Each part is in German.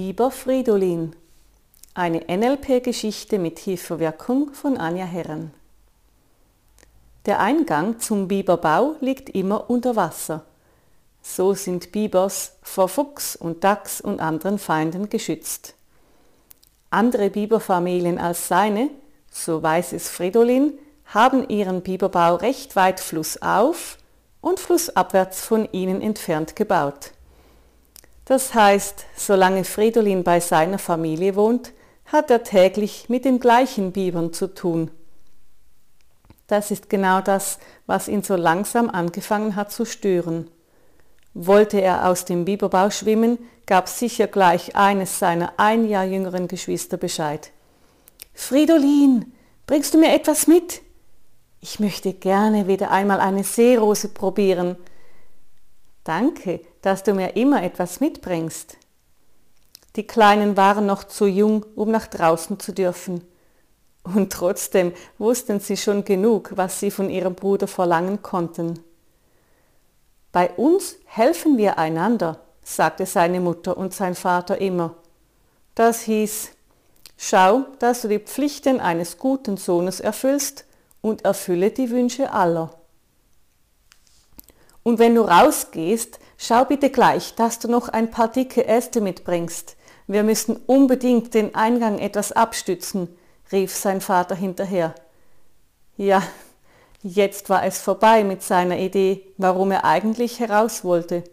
Biber Fridolin. Eine NLP-Geschichte mit Hilfewirkung von Anja Herren. Der Eingang zum Biberbau liegt immer unter Wasser. So sind Bibers vor Fuchs und Dachs und anderen Feinden geschützt. Andere Biberfamilien als seine, so weiß es Fridolin, haben ihren Biberbau recht weit flussauf und flussabwärts von ihnen entfernt gebaut. Das heißt, solange Fridolin bei seiner Familie wohnt, hat er täglich mit den gleichen Bibern zu tun. Das ist genau das, was ihn so langsam angefangen hat zu stören. Wollte er aus dem Biberbau schwimmen, gab sicher gleich eines seiner ein Jahr jüngeren Geschwister Bescheid. Fridolin, bringst du mir etwas mit? Ich möchte gerne wieder einmal eine Seerose probieren. Danke, dass du mir immer etwas mitbringst. Die Kleinen waren noch zu jung, um nach draußen zu dürfen. Und trotzdem wussten sie schon genug, was sie von ihrem Bruder verlangen konnten. Bei uns helfen wir einander, sagte seine Mutter und sein Vater immer. Das hieß, schau, dass du die Pflichten eines guten Sohnes erfüllst und erfülle die Wünsche aller. Und wenn du rausgehst, schau bitte gleich, dass du noch ein paar dicke Äste mitbringst. Wir müssen unbedingt den Eingang etwas abstützen, rief sein Vater hinterher. Ja, jetzt war es vorbei mit seiner Idee, warum er eigentlich heraus wollte.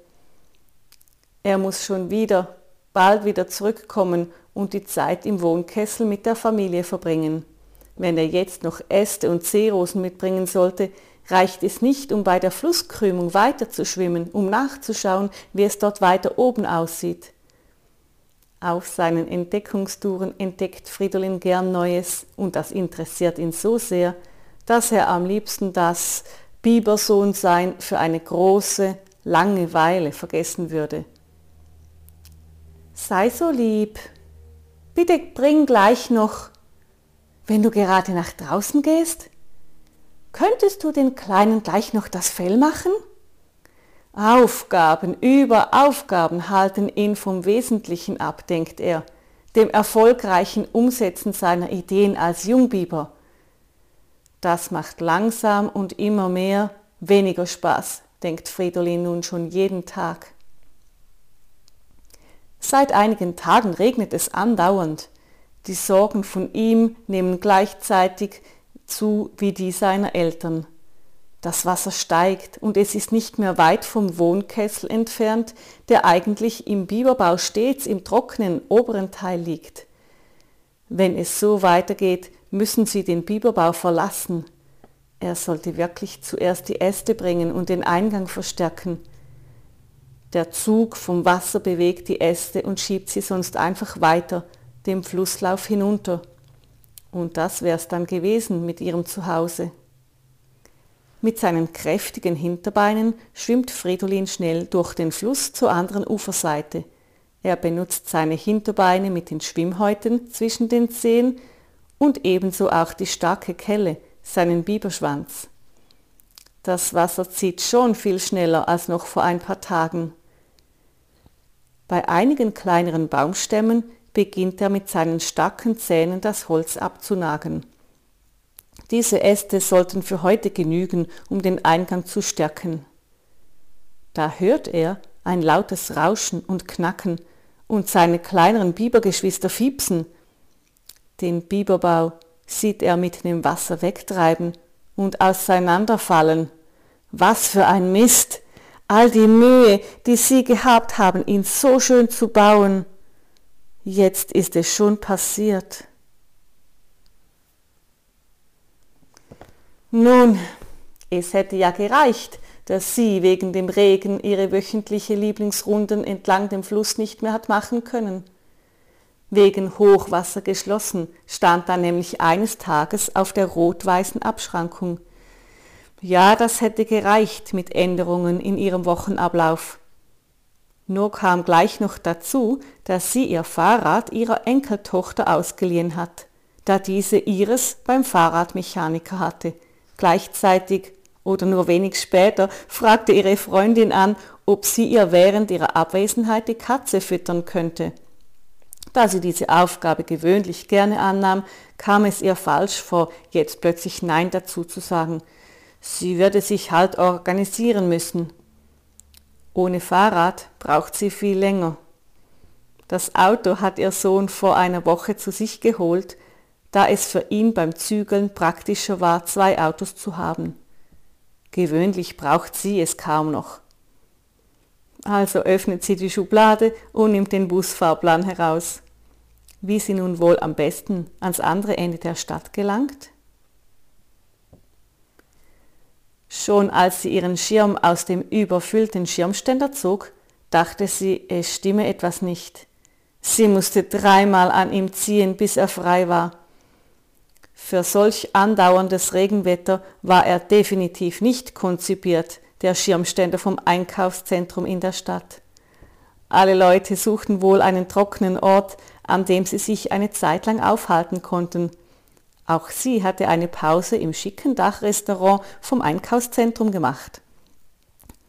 Er muss schon wieder, bald wieder zurückkommen und die Zeit im Wohnkessel mit der Familie verbringen. Wenn er jetzt noch Äste und Seerosen mitbringen sollte, reicht es nicht, um bei der Flusskrümung weiter zu schwimmen, um nachzuschauen, wie es dort weiter oben aussieht. Auf seinen Entdeckungstouren entdeckt Fridolin gern Neues und das interessiert ihn so sehr, dass er am liebsten das Bibersohnsein für eine große, lange Weile vergessen würde. Sei so lieb, bitte bring gleich noch, wenn du gerade nach draußen gehst, Könntest du den Kleinen gleich noch das Fell machen? Aufgaben über Aufgaben halten ihn vom Wesentlichen ab, denkt er, dem erfolgreichen Umsetzen seiner Ideen als Jungbiber. Das macht langsam und immer mehr weniger Spaß, denkt Fridolin nun schon jeden Tag. Seit einigen Tagen regnet es andauernd. Die Sorgen von ihm nehmen gleichzeitig zu wie die seiner Eltern. Das Wasser steigt und es ist nicht mehr weit vom Wohnkessel entfernt, der eigentlich im Biberbau stets im trockenen oberen Teil liegt. Wenn es so weitergeht, müssen sie den Biberbau verlassen. Er sollte wirklich zuerst die Äste bringen und den Eingang verstärken. Der Zug vom Wasser bewegt die Äste und schiebt sie sonst einfach weiter, dem Flusslauf hinunter. Und das wär's dann gewesen mit ihrem Zuhause. Mit seinen kräftigen Hinterbeinen schwimmt Fridolin schnell durch den Fluss zur anderen Uferseite. Er benutzt seine Hinterbeine mit den Schwimmhäuten zwischen den Zehen und ebenso auch die starke Kelle, seinen Biberschwanz. Das Wasser zieht schon viel schneller als noch vor ein paar Tagen. Bei einigen kleineren Baumstämmen beginnt er mit seinen starken Zähnen das Holz abzunagen. Diese Äste sollten für heute genügen, um den Eingang zu stärken. Da hört er ein lautes Rauschen und Knacken und seine kleineren Bibergeschwister fiepsen. Den Biberbau sieht er mit dem Wasser wegtreiben und auseinanderfallen. Was für ein Mist! All die Mühe, die sie gehabt haben, ihn so schön zu bauen. Jetzt ist es schon passiert. Nun, es hätte ja gereicht, dass sie wegen dem Regen ihre wöchentliche Lieblingsrunden entlang dem Fluss nicht mehr hat machen können. Wegen Hochwasser geschlossen stand da nämlich eines Tages auf der rot-weißen Abschrankung. Ja, das hätte gereicht mit Änderungen in ihrem Wochenablauf. Nur kam gleich noch dazu, dass sie ihr Fahrrad ihrer Enkeltochter ausgeliehen hat, da diese ihres beim Fahrradmechaniker hatte. Gleichzeitig oder nur wenig später fragte ihre Freundin an, ob sie ihr während ihrer Abwesenheit die Katze füttern könnte. Da sie diese Aufgabe gewöhnlich gerne annahm, kam es ihr falsch vor, jetzt plötzlich Nein dazu zu sagen. Sie würde sich halt organisieren müssen. Ohne Fahrrad braucht sie viel länger. Das Auto hat ihr Sohn vor einer Woche zu sich geholt, da es für ihn beim Zügeln praktischer war, zwei Autos zu haben. Gewöhnlich braucht sie es kaum noch. Also öffnet sie die Schublade und nimmt den Busfahrplan heraus. Wie sie nun wohl am besten ans andere Ende der Stadt gelangt? Schon als sie ihren Schirm aus dem überfüllten Schirmständer zog, dachte sie, es stimme etwas nicht. Sie musste dreimal an ihm ziehen, bis er frei war. Für solch andauerndes Regenwetter war er definitiv nicht konzipiert, der Schirmständer vom Einkaufszentrum in der Stadt. Alle Leute suchten wohl einen trockenen Ort, an dem sie sich eine Zeit lang aufhalten konnten. Auch sie hatte eine Pause im schicken Dachrestaurant vom Einkaufszentrum gemacht.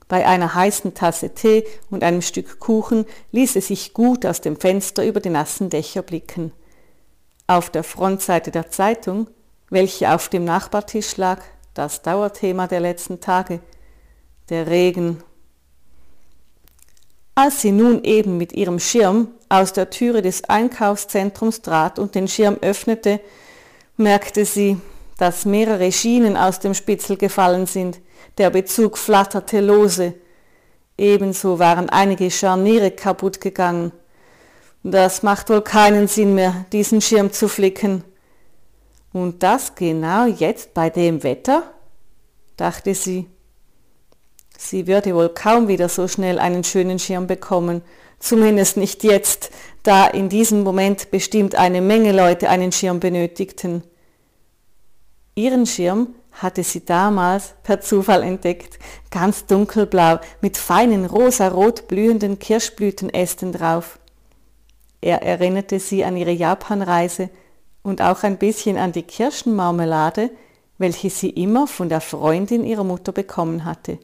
Bei einer heißen Tasse Tee und einem Stück Kuchen ließ es sich gut aus dem Fenster über die nassen Dächer blicken. Auf der Frontseite der Zeitung, welche auf dem Nachbartisch lag, das Dauerthema der letzten Tage, der Regen. Als sie nun eben mit ihrem Schirm aus der Türe des Einkaufszentrums trat und den Schirm öffnete, merkte sie, dass mehrere Schienen aus dem Spitzel gefallen sind, der Bezug flatterte lose. Ebenso waren einige Scharniere kaputt gegangen. Das macht wohl keinen Sinn mehr, diesen Schirm zu flicken. Und das genau jetzt bei dem Wetter? dachte sie. Sie würde wohl kaum wieder so schnell einen schönen Schirm bekommen, zumindest nicht jetzt, da in diesem Moment bestimmt eine Menge Leute einen Schirm benötigten. Ihren Schirm hatte sie damals per Zufall entdeckt, ganz dunkelblau, mit feinen rosarot blühenden Kirschblütenästen drauf. Er erinnerte sie an ihre Japanreise und auch ein bisschen an die Kirschenmarmelade, welche sie immer von der Freundin ihrer Mutter bekommen hatte.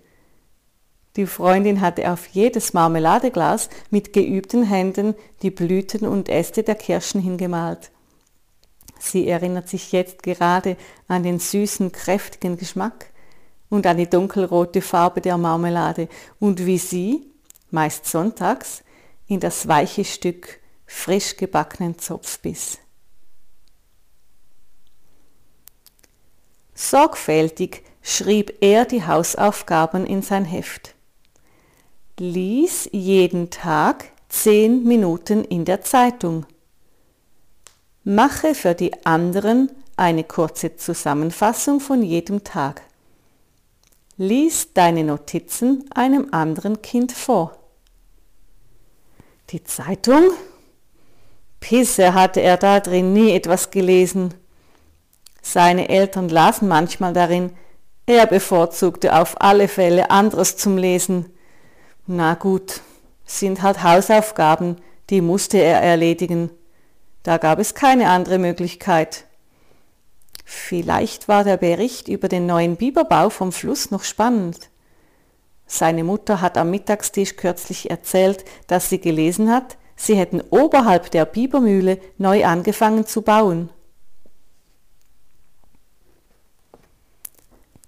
Die Freundin hatte auf jedes Marmeladeglas mit geübten Händen die Blüten und Äste der Kirschen hingemalt. Sie erinnert sich jetzt gerade an den süßen, kräftigen Geschmack und an die dunkelrote Farbe der Marmelade und wie sie, meist sonntags, in das weiche Stück frisch gebackenen Zopf biss. Sorgfältig schrieb er die Hausaufgaben in sein Heft. Lies jeden Tag zehn Minuten in der Zeitung. Mache für die anderen eine kurze Zusammenfassung von jedem Tag. Lies deine Notizen einem anderen Kind vor. Die Zeitung? Pisse hatte er da drin nie etwas gelesen. Seine Eltern lasen manchmal darin, er bevorzugte auf alle Fälle anderes zum Lesen. Na gut, sind halt Hausaufgaben, die musste er erledigen. Da gab es keine andere Möglichkeit. Vielleicht war der Bericht über den neuen Biberbau vom Fluss noch spannend. Seine Mutter hat am Mittagstisch kürzlich erzählt, dass sie gelesen hat, sie hätten oberhalb der Bibermühle neu angefangen zu bauen.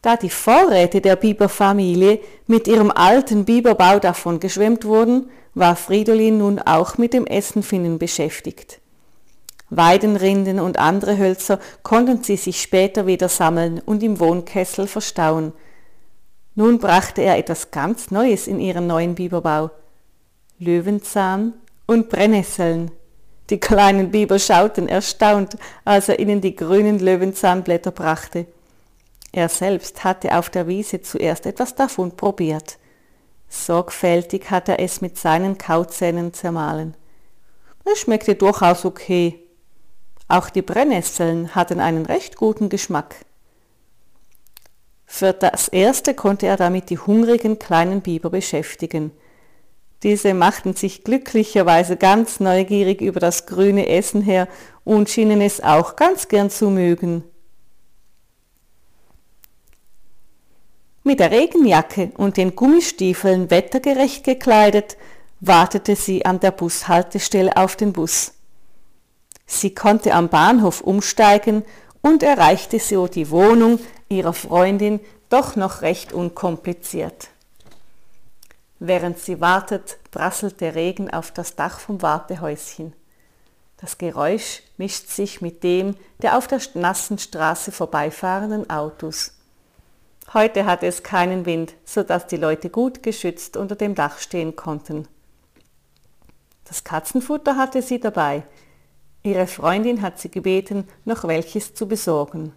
Da die Vorräte der Biberfamilie mit ihrem alten Biberbau davon geschwemmt wurden, war Fridolin nun auch mit dem Essenfinden beschäftigt. Weidenrinden und andere Hölzer konnten sie sich später wieder sammeln und im Wohnkessel verstauen. Nun brachte er etwas ganz Neues in ihren neuen Biberbau. Löwenzahn und Brennnesseln. Die kleinen Biber schauten erstaunt, als er ihnen die grünen Löwenzahnblätter brachte. Er selbst hatte auf der Wiese zuerst etwas davon probiert. Sorgfältig hat er es mit seinen Kauzähnen zermahlen. Es schmeckte durchaus okay, auch die Brennnesseln hatten einen recht guten Geschmack. Für das erste konnte er damit die hungrigen kleinen Biber beschäftigen. Diese machten sich glücklicherweise ganz neugierig über das grüne Essen her und schienen es auch ganz gern zu mögen. Mit der Regenjacke und den Gummistiefeln wettergerecht gekleidet, wartete sie an der Bushaltestelle auf den Bus. Sie konnte am Bahnhof umsteigen und erreichte so die Wohnung ihrer Freundin doch noch recht unkompliziert. Während sie wartet, prasselt der Regen auf das Dach vom Wartehäuschen. Das Geräusch mischt sich mit dem der auf der nassen Straße vorbeifahrenden Autos. Heute hatte es keinen Wind, so dass die Leute gut geschützt unter dem Dach stehen konnten. Das Katzenfutter hatte sie dabei. Ihre Freundin hat sie gebeten, noch welches zu besorgen.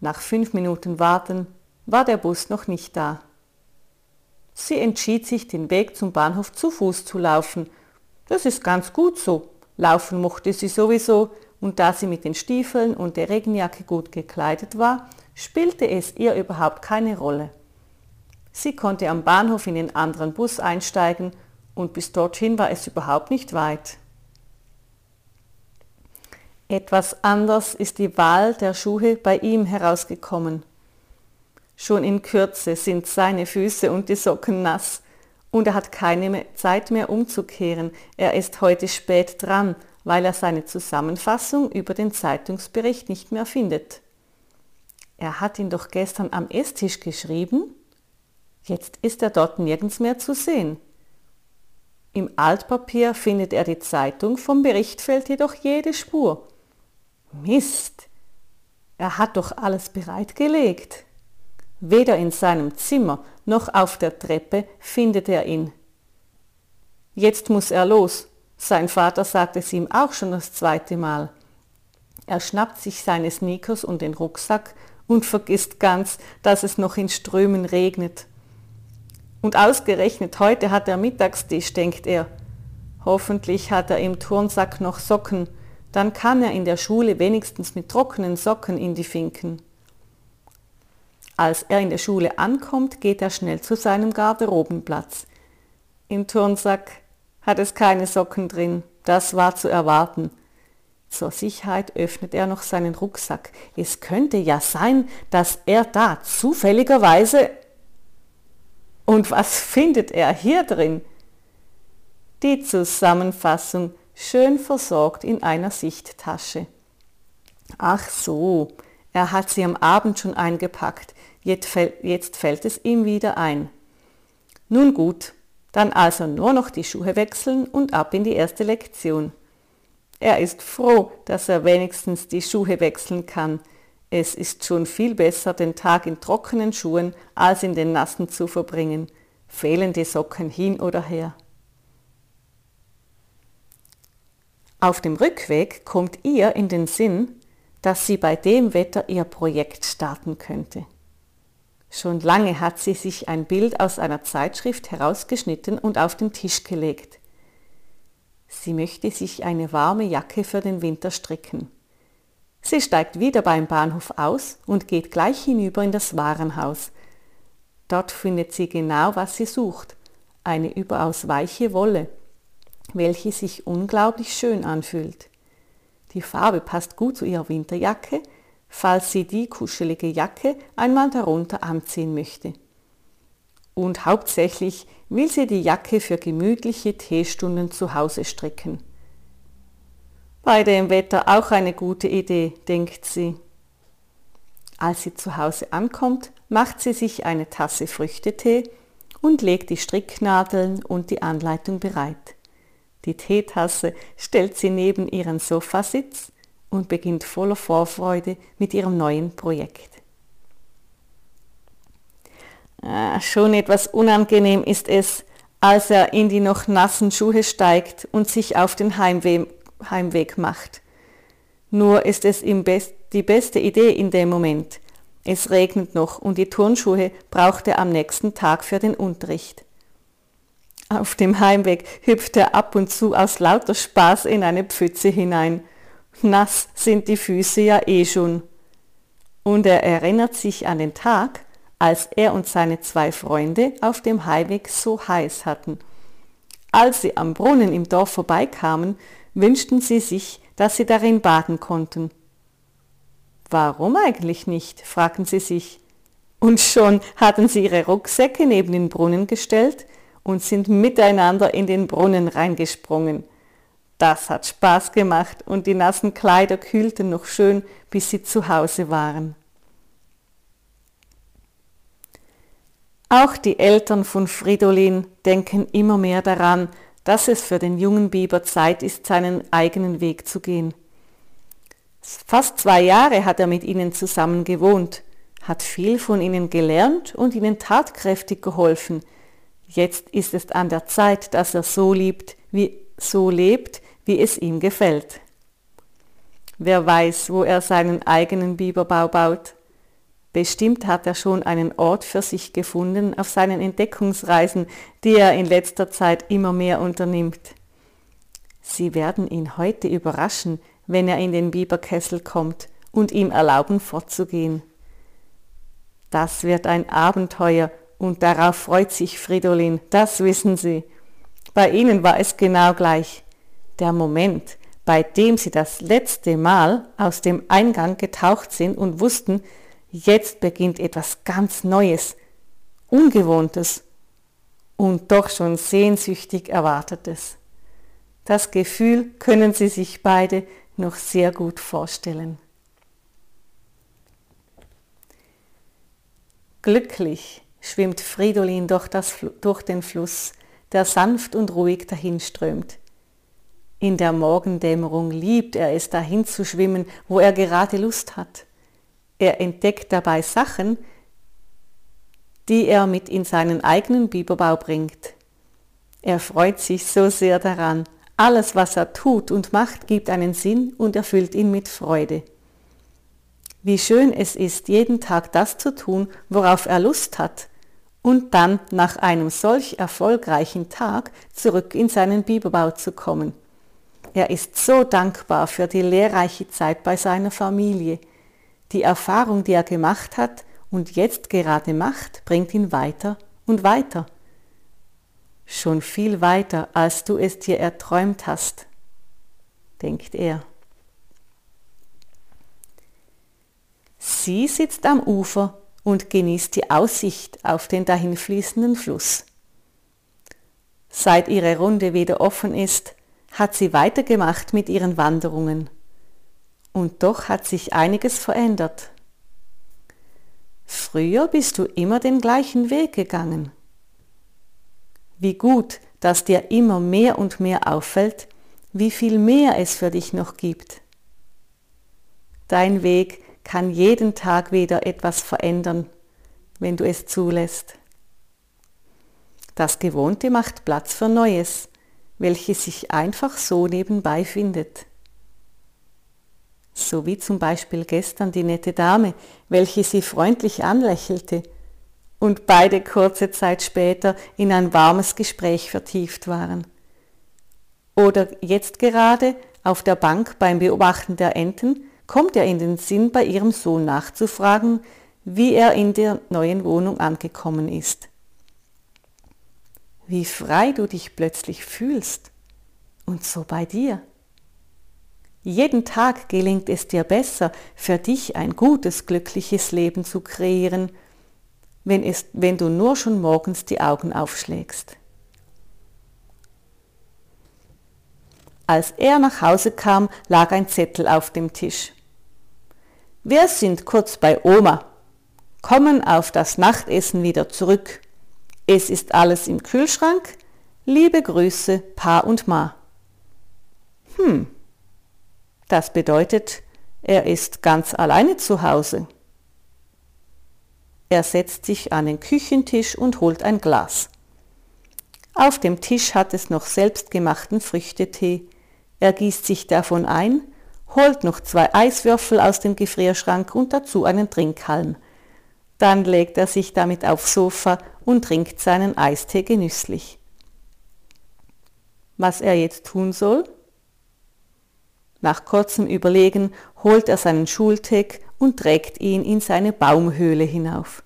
Nach fünf Minuten Warten war der Bus noch nicht da. Sie entschied sich, den Weg zum Bahnhof zu Fuß zu laufen. Das ist ganz gut so. Laufen mochte sie sowieso, und da sie mit den Stiefeln und der Regenjacke gut gekleidet war, spielte es ihr überhaupt keine Rolle. Sie konnte am Bahnhof in den anderen Bus einsteigen und bis dorthin war es überhaupt nicht weit. Etwas anders ist die Wahl der Schuhe bei ihm herausgekommen. Schon in Kürze sind seine Füße und die Socken nass und er hat keine Zeit mehr umzukehren. Er ist heute spät dran, weil er seine Zusammenfassung über den Zeitungsbericht nicht mehr findet. Er hat ihn doch gestern am Esstisch geschrieben. Jetzt ist er dort nirgends mehr zu sehen. Im Altpapier findet er die Zeitung, vom Bericht fällt jedoch jede Spur. Mist, er hat doch alles bereitgelegt. Weder in seinem Zimmer noch auf der Treppe findet er ihn. Jetzt muss er los. Sein Vater sagt es ihm auch schon das zweite Mal. Er schnappt sich seine Sneakers und den Rucksack und vergisst ganz, dass es noch in Strömen regnet. Und ausgerechnet heute hat er Mittagstisch, denkt er. Hoffentlich hat er im Turnsack noch Socken, dann kann er in der Schule wenigstens mit trockenen Socken in die Finken. Als er in der Schule ankommt, geht er schnell zu seinem Garderobenplatz. Im Turnsack hat es keine Socken drin, das war zu erwarten. Zur Sicherheit öffnet er noch seinen Rucksack. Es könnte ja sein, dass er da zufälligerweise und was findet er hier drin? Die Zusammenfassung schön versorgt in einer Sichttasche. Ach so, er hat sie am Abend schon eingepackt, jetzt, fällt es ihm wieder ein. Nun gut, dann also nur noch die Schuhe wechseln und ab in die erste Lektion. Er ist froh, dass er wenigstens die Schuhe wechseln kann, es ist schon viel besser, den Tag in trockenen Schuhen als in den nassen zu verbringen. Fehlen die Socken hin oder her. Auf dem Rückweg kommt ihr in den Sinn, dass sie bei dem Wetter ihr Projekt starten könnte. Schon lange hat sie sich ein Bild aus einer Zeitschrift herausgeschnitten und auf den Tisch gelegt. Sie möchte sich eine warme Jacke für den Winter stricken. Sie steigt wieder beim Bahnhof aus und geht gleich hinüber in das Warenhaus. Dort findet sie genau, was sie sucht, eine überaus weiche Wolle, welche sich unglaublich schön anfühlt. Die Farbe passt gut zu ihrer Winterjacke, falls sie die kuschelige Jacke einmal darunter anziehen möchte. Und hauptsächlich will sie die Jacke für gemütliche Teestunden zu Hause stricken. Bei dem Wetter auch eine gute Idee, denkt sie. Als sie zu Hause ankommt, macht sie sich eine Tasse Früchtetee und legt die Stricknadeln und die Anleitung bereit. Die Teetasse stellt sie neben ihren Sofasitz und beginnt voller Vorfreude mit ihrem neuen Projekt. Ah, schon etwas unangenehm ist es, als er in die noch nassen Schuhe steigt und sich auf den Heimweg Heimweg macht. Nur ist es ihm best, die beste Idee in dem Moment. Es regnet noch und die Turnschuhe braucht er am nächsten Tag für den Unterricht. Auf dem Heimweg hüpft er ab und zu aus lauter Spaß in eine Pfütze hinein. Nass sind die Füße ja eh schon. Und er erinnert sich an den Tag, als er und seine zwei Freunde auf dem Heimweg so heiß hatten. Als sie am Brunnen im Dorf vorbeikamen, wünschten sie sich, dass sie darin baden konnten. Warum eigentlich nicht? fragten sie sich. Und schon hatten sie ihre Rucksäcke neben den Brunnen gestellt und sind miteinander in den Brunnen reingesprungen. Das hat Spaß gemacht und die nassen Kleider kühlten noch schön, bis sie zu Hause waren. Auch die Eltern von Fridolin denken immer mehr daran, dass es für den jungen Biber Zeit ist, seinen eigenen Weg zu gehen. Fast zwei Jahre hat er mit ihnen zusammen gewohnt, hat viel von ihnen gelernt und ihnen tatkräftig geholfen. Jetzt ist es an der Zeit, dass er so liebt, wie so lebt, wie es ihm gefällt. Wer weiß, wo er seinen eigenen Biberbau baut. Bestimmt hat er schon einen Ort für sich gefunden auf seinen Entdeckungsreisen, die er in letzter Zeit immer mehr unternimmt. Sie werden ihn heute überraschen, wenn er in den Biberkessel kommt und ihm erlauben fortzugehen. Das wird ein Abenteuer und darauf freut sich Fridolin, das wissen Sie. Bei Ihnen war es genau gleich. Der Moment, bei dem Sie das letzte Mal aus dem Eingang getaucht sind und wussten, Jetzt beginnt etwas ganz Neues, Ungewohntes und doch schon sehnsüchtig Erwartetes. Das Gefühl können Sie sich beide noch sehr gut vorstellen. Glücklich schwimmt Fridolin durch, das, durch den Fluss, der sanft und ruhig dahinströmt. In der Morgendämmerung liebt er es dahin zu schwimmen, wo er gerade Lust hat. Er entdeckt dabei Sachen, die er mit in seinen eigenen Biberbau bringt. Er freut sich so sehr daran. Alles, was er tut und macht, gibt einen Sinn und erfüllt ihn mit Freude. Wie schön es ist, jeden Tag das zu tun, worauf er Lust hat, und dann nach einem solch erfolgreichen Tag zurück in seinen Biberbau zu kommen. Er ist so dankbar für die lehrreiche Zeit bei seiner Familie, die Erfahrung, die er gemacht hat und jetzt gerade macht, bringt ihn weiter und weiter. Schon viel weiter, als du es dir erträumt hast, denkt er. Sie sitzt am Ufer und genießt die Aussicht auf den dahinfließenden Fluss. Seit ihre Runde wieder offen ist, hat sie weitergemacht mit ihren Wanderungen. Und doch hat sich einiges verändert. Früher bist du immer den gleichen Weg gegangen. Wie gut, dass dir immer mehr und mehr auffällt, wie viel mehr es für dich noch gibt. Dein Weg kann jeden Tag wieder etwas verändern, wenn du es zulässt. Das Gewohnte macht Platz für Neues, welches sich einfach so nebenbei findet so wie zum Beispiel gestern die nette Dame, welche sie freundlich anlächelte und beide kurze Zeit später in ein warmes Gespräch vertieft waren. Oder jetzt gerade auf der Bank beim Beobachten der Enten kommt er in den Sinn, bei ihrem Sohn nachzufragen, wie er in der neuen Wohnung angekommen ist. Wie frei du dich plötzlich fühlst und so bei dir. Jeden Tag gelingt es dir besser, für dich ein gutes, glückliches Leben zu kreieren, wenn, es, wenn du nur schon morgens die Augen aufschlägst. Als er nach Hause kam, lag ein Zettel auf dem Tisch. Wir sind kurz bei Oma, kommen auf das Nachtessen wieder zurück. Es ist alles im Kühlschrank. Liebe Grüße, Pa und Ma. Hm, das bedeutet, er ist ganz alleine zu Hause. Er setzt sich an den Küchentisch und holt ein Glas. Auf dem Tisch hat es noch selbstgemachten Früchtetee. Er gießt sich davon ein, holt noch zwei Eiswürfel aus dem Gefrierschrank und dazu einen Trinkhalm. Dann legt er sich damit aufs Sofa und trinkt seinen Eistee genüsslich. Was er jetzt tun soll? Nach kurzem Überlegen holt er seinen Schultag und trägt ihn in seine Baumhöhle hinauf.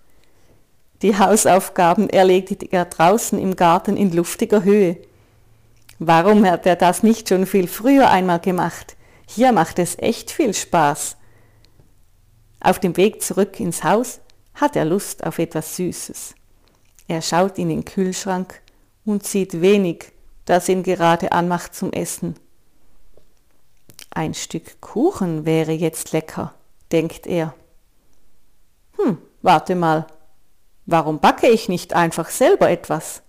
Die Hausaufgaben erledigt er draußen im Garten in luftiger Höhe. Warum hat er das nicht schon viel früher einmal gemacht? Hier macht es echt viel Spaß. Auf dem Weg zurück ins Haus hat er Lust auf etwas Süßes. Er schaut in den Kühlschrank und sieht wenig, das ihn gerade anmacht zum Essen. Ein Stück Kuchen wäre jetzt lecker, denkt er. Hm, warte mal, warum backe ich nicht einfach selber etwas?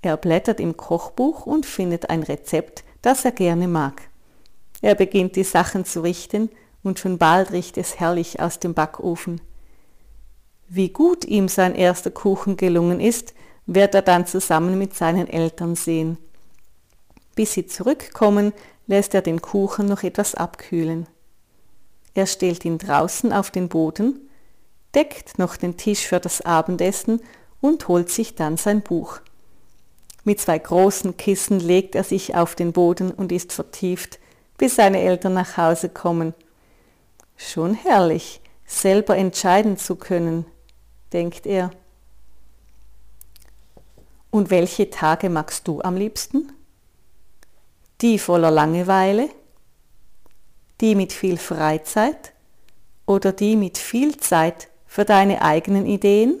Er blättert im Kochbuch und findet ein Rezept, das er gerne mag. Er beginnt die Sachen zu richten und schon bald riecht es herrlich aus dem Backofen. Wie gut ihm sein erster Kuchen gelungen ist, wird er dann zusammen mit seinen Eltern sehen. Bis sie zurückkommen, lässt er den Kuchen noch etwas abkühlen. Er stellt ihn draußen auf den Boden, deckt noch den Tisch für das Abendessen und holt sich dann sein Buch. Mit zwei großen Kissen legt er sich auf den Boden und ist vertieft, bis seine Eltern nach Hause kommen. Schon herrlich, selber entscheiden zu können, denkt er. Und welche Tage magst du am liebsten? Die voller Langeweile? Die mit viel Freizeit? Oder die mit viel Zeit für deine eigenen Ideen?